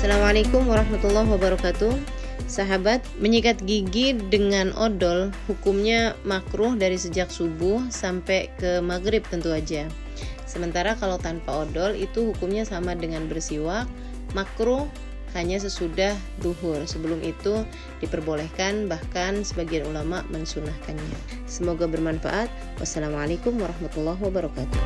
Assalamualaikum warahmatullahi wabarakatuh. Sahabat, menyikat gigi dengan odol hukumnya makruh dari sejak subuh sampai ke maghrib tentu aja. Sementara kalau tanpa odol itu hukumnya sama dengan bersiwak Makruh hanya sesudah duhur. Sebelum itu diperbolehkan bahkan sebagian ulama mensunahkannya. Semoga bermanfaat. Wassalamualaikum warahmatullahi wabarakatuh.